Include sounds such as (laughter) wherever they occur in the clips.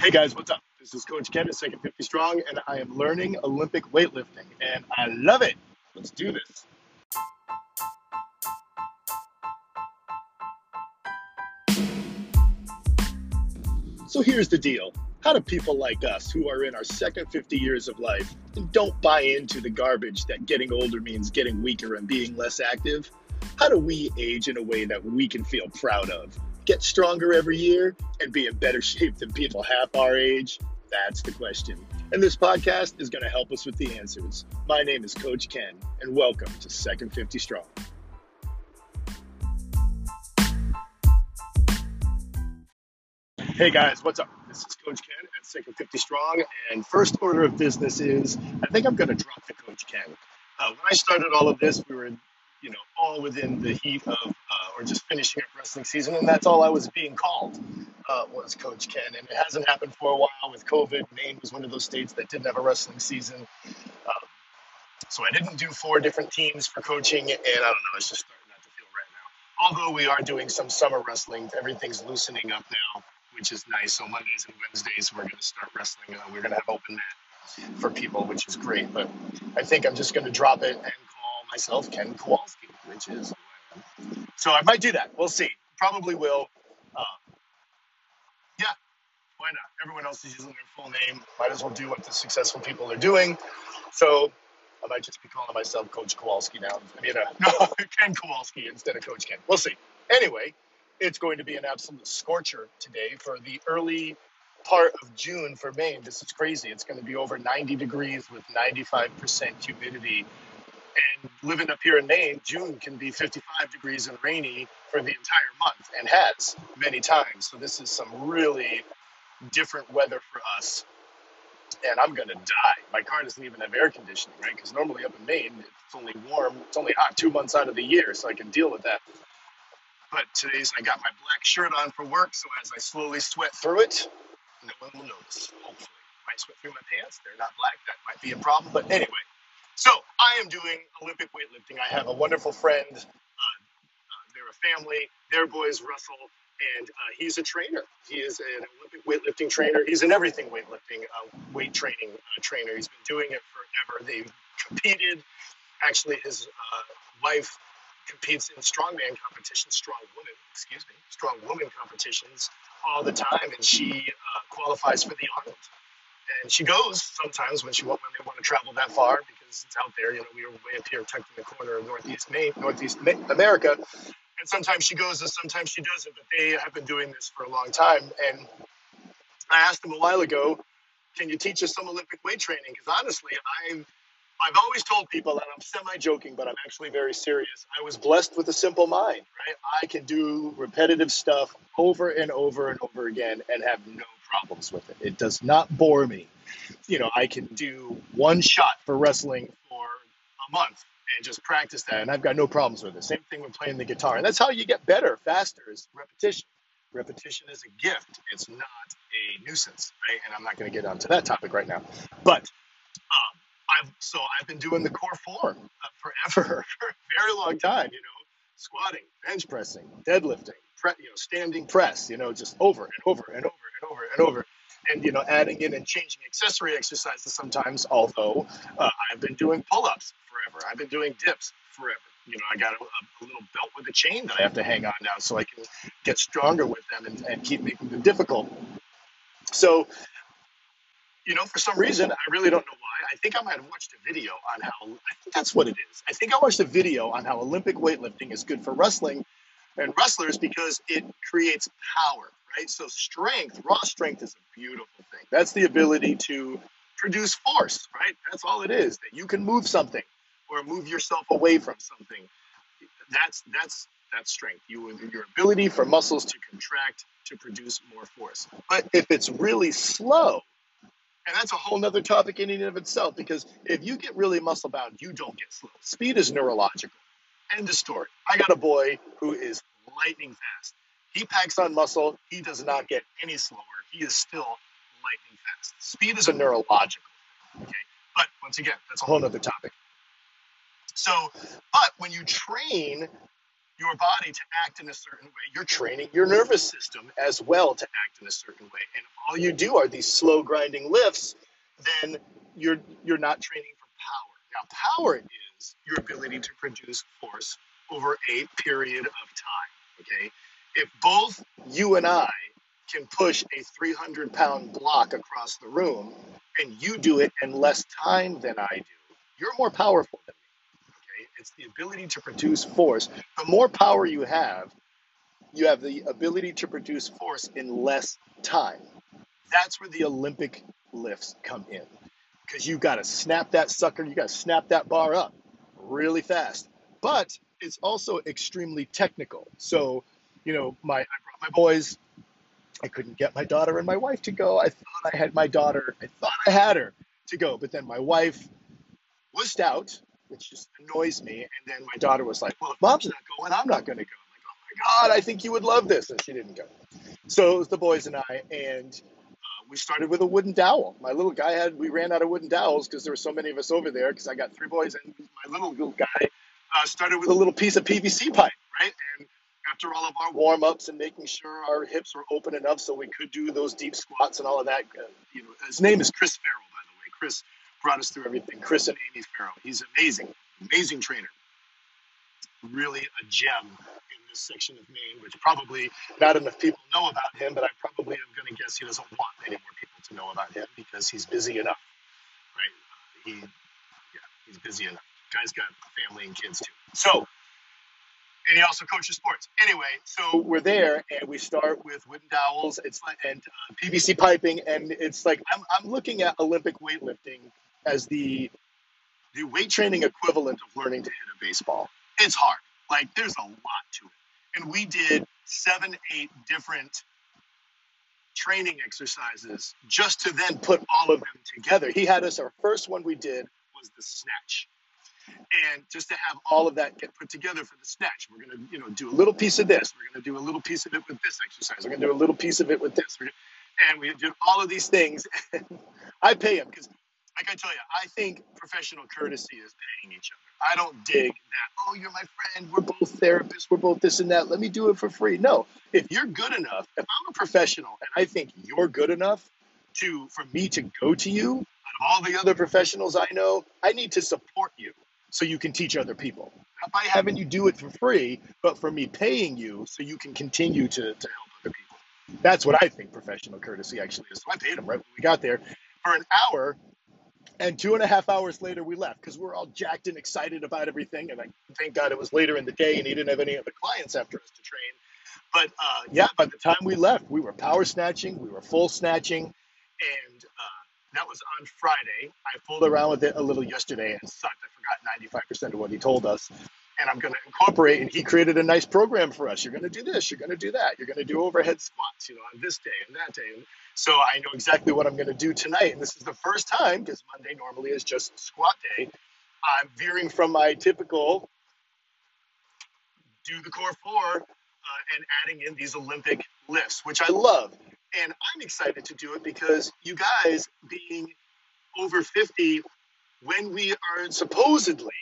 Hey guys, what's up? This is Coach Ken at Second 50 Strong, and I am learning Olympic weightlifting, and I love it. Let's do this. So here's the deal. How do people like us, who are in our second 50 years of life and don't buy into the garbage that getting older means getting weaker and being less active, how do we age in a way that we can feel proud of? Get stronger every year and be in better (laughs) shape than people half our age? That's the question. And this podcast is going to help us with the answers. My name is Coach Ken, and welcome to Second 50 Strong. Hey guys, what's up? This is Coach Ken at Second 50 Strong, and first order of business is I think I'm going to drop the Coach Ken. Uh, when I started all of this, we were, you know, all within the heat of uh, or just finishing up wrestling season, and that's all I was being called uh, was Coach Ken. And it hasn't happened for a while with COVID. Maine was one of those states that didn't have a wrestling season, um, so I didn't do four different teams for coaching, and I don't know, it's just starting not to feel right now. Although we are doing some summer wrestling, everything's loosening up now which is nice. So Mondays and Wednesdays we're going to start wrestling. Uh, we're going to have open mat for people, which is great. But I think I'm just going to drop it and call myself Ken Kowalski, which is so I might do that. We'll see. Probably will. Uh, yeah, why not? Everyone else is using their full name. Might as well do what the successful people are doing. So I might just be calling myself Coach Kowalski now. I mean, uh, (laughs) no, Ken Kowalski instead of Coach Ken. We'll see. Anyway, it's going to be an absolute scorcher today for the early part of June for Maine. This is crazy. It's going to be over 90 degrees with 95% humidity. And living up here in Maine, June can be 55 degrees and rainy for the entire month and has many times. So this is some really different weather for us. And I'm going to die. My car doesn't even have air conditioning, right? Because normally up in Maine, it's only warm, it's only hot two months out of the year, so I can deal with that. But today's I got my black shirt on for work, so as I slowly sweat through it, no one will notice. Hopefully, I sweat through my pants, they're not black. That might be a problem. But anyway, so I am doing Olympic weightlifting. I have a wonderful friend. Uh, uh, they're a family. Their boys Russell, and uh, he's a trainer. He is an Olympic weightlifting trainer. He's an everything weightlifting, uh, weight training uh, trainer. He's been doing it forever. They've competed. Actually, his uh, wife competes in strongman competitions, strong woman, excuse me, strong woman competitions all the time, and she qualifies for the Arnold. And she goes sometimes when she when they want to travel that far it's out there. You know, we are way up here, tucked in the corner of Northeast Maine, Northeast America. And sometimes she goes and sometimes she doesn't. But they have been doing this for a long time. And I asked them a while ago, "Can you teach us some Olympic weight training?" Because honestly, I've I've always told people, and I'm semi joking, but I'm actually very serious. I was blessed with a simple mind, right? I can do repetitive stuff over and over and over again and have no problems with it. It does not bore me. You know, I can do one shot for wrestling for a month and just practice that, and I've got no problems with it. Same thing with playing the guitar. And that's how you get better, faster, is repetition. Repetition is a gift, it's not a nuisance, right? And I'm not going to get onto that topic right now. But um, I've so I've been doing the core four forever (laughs) for a very long time. You know, squatting, bench pressing, deadlifting, pre, you know, standing press. You know, just over and over and over and over and over. And you know, adding in and changing accessory exercises sometimes. Although uh, I've been doing pull-ups forever, I've been doing dips forever. You know, I got a, a, little belt with a chain that I have to hang on now, so I can get stronger with them and, and keep making them difficult. So you know, for some reason, I really don't know why. I think I might have watched a video on how, I think that's what it is. I think I watched a video on how Olympic weightlifting is good for wrestling and wrestlers because it creates power, right? So, strength, raw strength is a beautiful thing. That's the ability to produce force, right? That's all it is. That you can move something or move yourself away from something. That's, that's, that's strength. You, your ability for muscles to contract to produce more force. But if it's really slow, and that's a whole nother topic in and of itself because if you get really muscle bound, you don't get slow. Speed is neurological. End of story. I got a boy who is lightning fast. He packs on muscle. He does not get any slower. He is still lightning fast. Speed is a neurological. Okay. But once again, that's a whole other topic. So, but when you train your body to act in a certain way. You're training your nervous system as well to act in a certain way. And if all you do are these slow grinding lifts, then you're you're not training for power. Now power is your ability to produce force over a period of time. Okay. If both you and I can push a 300 pound block across the room and you do it in less time than I do, you're more powerful than me. Okay? It's the ability to produce force. The more power you have, you have the ability to produce force in less time. That's where the Olympic lifts come in. Because you got to snap that sucker, you got to snap that bar up really fast. But it's also extremely technical. So, you know, my I brought my boys I couldn't get my daughter and my wife to go. I thought I had my daughter. I thought I had her to go, but then my wife was out, which just annoys me. And then my daughter was like, "Well, if mom's not going, I'm not going to go." I'm like, "Oh my god, I think you would love this," and she didn't go. So it was the boys and I, and uh, we started with a wooden dowel. My little guy had. We ran out of wooden dowels because there were so many of us over there. Because I got three boys, and my little little guy uh, started with a little piece of PVC pipe, right? And after all of our warm ups and making sure our hips were open enough so we could do those deep squats and all of that. Uh, you know, his name is Chris Farrell, by the way. Chris brought us through everything. Chris and Amy Farrell. He's amazing, amazing trainer. Really a gem in this section of Maine, which probably not enough people know about him, but I probably am going to guess he doesn't want any more people to know about him because he's busy enough, right? He, yeah, he's busy enough. Guy's got family and kids too. So and he also coaches sports. Anyway, so we're there, and we start with wooden dowels. It's like and uh, PVC piping, and it's like I'm I'm looking at Olympic weightlifting as the the weight training equivalent of learning to hit a baseball. It's hard. Like there's a lot to it, and we did seven, eight different training exercises just to then put all of them together. He had us. Our first one we did was the snatch and just to have all of that get put together for the snatch. We're going to, you know, do a little piece of this. We're going to do a little piece of it with this exercise. We're going to do a little piece of it with this. And we do all of these things. (laughs) I pay him because, like I tell you, I think professional courtesy is paying each other. I don't dig that. Oh, you're my friend. We're both therapists. We're both this and that. Let me do it for free. No, if you're good enough, if I'm a professional and I think you're good enough to for me to go to you, out of all the other professionals I know, I need to support you so you can teach other people. Not by having you do it for free, but for me paying you so you can continue to, to help other people. That's what I think professional courtesy actually is. So I paid him right when we got there for an hour. And two and a half hours later, we left because we're all jacked and excited about everything. And I thank God it was later in the day and he didn't have any other clients after us to train. But uh, yeah, by the time we left, we were power snatching, we were full snatching, and uh, that was on Friday. I fooled around with it a little yesterday and sucked. I forgot 95% of what he told us. And I'm going to incorporate, and he created a nice program for us. You're going to do this, you're going to do that, you're going to do overhead squats, you know, on this day and that day. And so I know exactly what I'm going to do tonight. And this is the first time, because Monday normally is just squat day. I'm veering from my typical do the core four uh, and adding in these Olympic lifts, which I love. And I'm excited to do it because you guys being over 50 when we are supposedly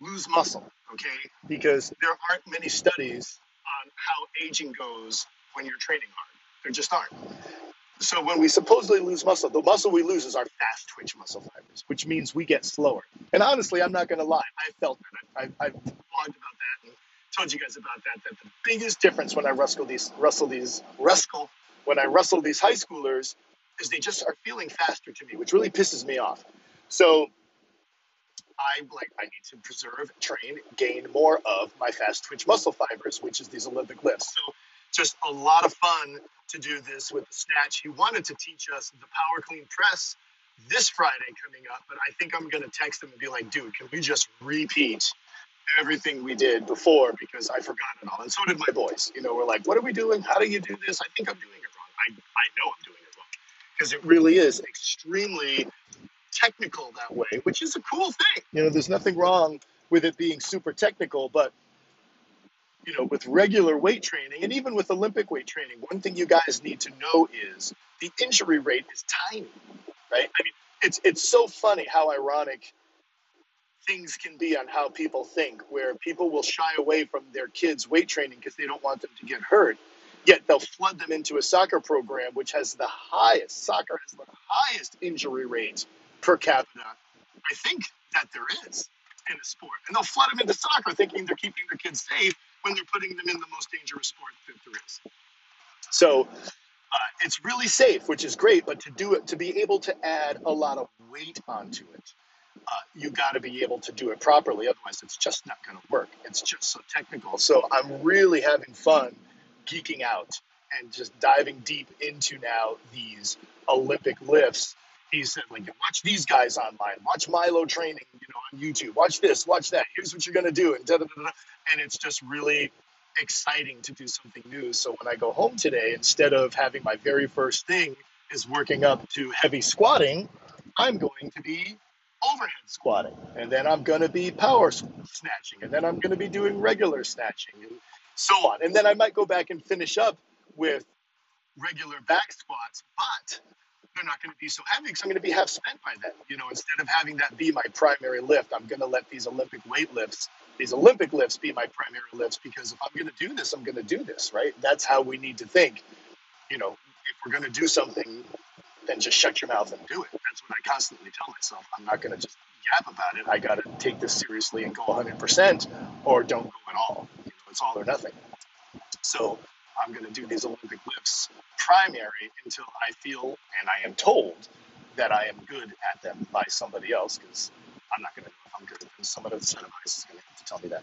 lose muscle, okay? Because there aren't many studies on how aging goes when you're training hard. There just aren't. So when we supposedly lose muscle, the muscle we lose is our fast twitch muscle fibers, which means we get slower. And honestly, I'm not going to lie. I felt that. I, I, I've blogged about that and told you guys about that. That the biggest difference when I wrestle these, wrestle these, wrestle when I wrestle these high schoolers is they just are feeling faster to me, which really pisses me off. So I'm like I need to preserve, train, gain more of my fast twitch muscle fibers, which is these Olympic lifts. So just a lot of fun to do this with the snatch. He wanted to teach us the power clean press this Friday coming up, but I think I'm gonna text him and be like, dude, can we just repeat everything we did before because I forgot it all. And so did my boys. You know, we're like, what are we doing? How do you do this? I think I'm doing it wrong. I, I know I'm doing it wrong because it really is extremely technical that way, which is a cool thing. You know, there's nothing wrong with it being super technical, but you know, with regular weight training and even with Olympic weight training, one thing you guys need to know is the injury rate is tiny, right? I mean, it's it's so funny how ironic things can be on how people think, where people will shy away from their kids' weight training because they don't want them to get hurt. Yet they'll flood them into a soccer program, which has the highest, soccer has the highest injury rate per capita, I think, that there is in a sport. And they'll flood them into soccer thinking they're keeping their kids safe when they're putting them in the most dangerous sport that there is. So uh, it's really safe, which is great, but to do it, to be able to add a lot of weight onto it, uh, you got to be able to do it properly. Otherwise, it's just not going to work. It's just so technical. So I'm really having fun geeking out and just diving deep into now these Olympic lifts. He said, like, watch these guys online, watch Milo training, you know, on YouTube, watch this, watch that. Here's what you're gonna do, and da da da. And it's just really exciting to do something new. So when I go home today, instead of having my very first thing is working up to heavy squatting, I'm going to be overhead squatting, and then I'm to be power snatching, and then I'm to be doing regular snatching, and so on. And then I might go back and finish up with regular back squats, but they're not going to be so heavy because I'm going to be half spent by then. You know, instead of having that be my primary lift, I'm going to let these Olympic weight lifts, these Olympic lifts be my primary lifts because if I'm going to do this, I'm going to do this, right? That's how we need to think. You know, if we're going to do something, then just shut your mouth and do it. That's what I constantly tell myself. I'm not going to just yap about it. I got to take this seriously and go 100% or don't go at all. You know, it's all or nothing. So I'm going to do these Olympic lifts primary until I feel and I am told that I am good at them by somebody else because I'm not going to know if I'm good at them. Some other set of eyes is going to have to tell me that.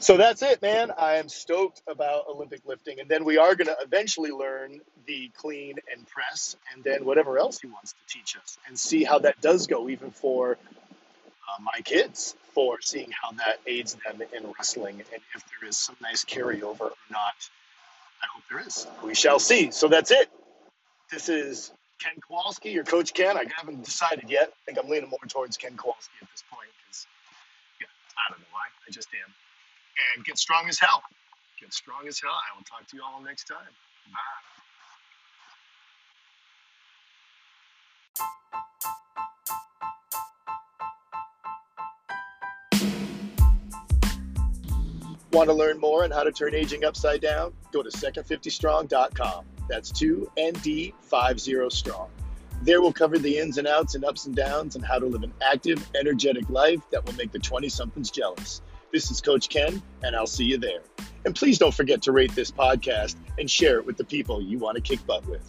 So that's it, man. I am stoked about Olympic lifting. And then we are going to eventually learn the clean and press and then whatever else he wants to teach us and see how that does go, even for uh, my kids, for seeing how that aids them in wrestling and if there is some nice carryover or not. I hope there is. We shall see. So that's it. This is Ken Kowalski, your Coach Ken. I haven't decided yet. I think I'm leaning more towards Ken Kowalski at this point because, yeah, I don't know why. I just am. And get strong as hell. Get strong as hell. I will talk to you all next time. Bye. Want to learn more on how to turn aging upside down? Go to second50strong.com. That's 2ND50 strong. There we'll cover the ins and outs and ups and downs and how to live an active, energetic life that will make the 20 somethings jealous. This is Coach Ken, and I'll see you there. And please don't forget to rate this podcast and share it with the people you want to kick butt with.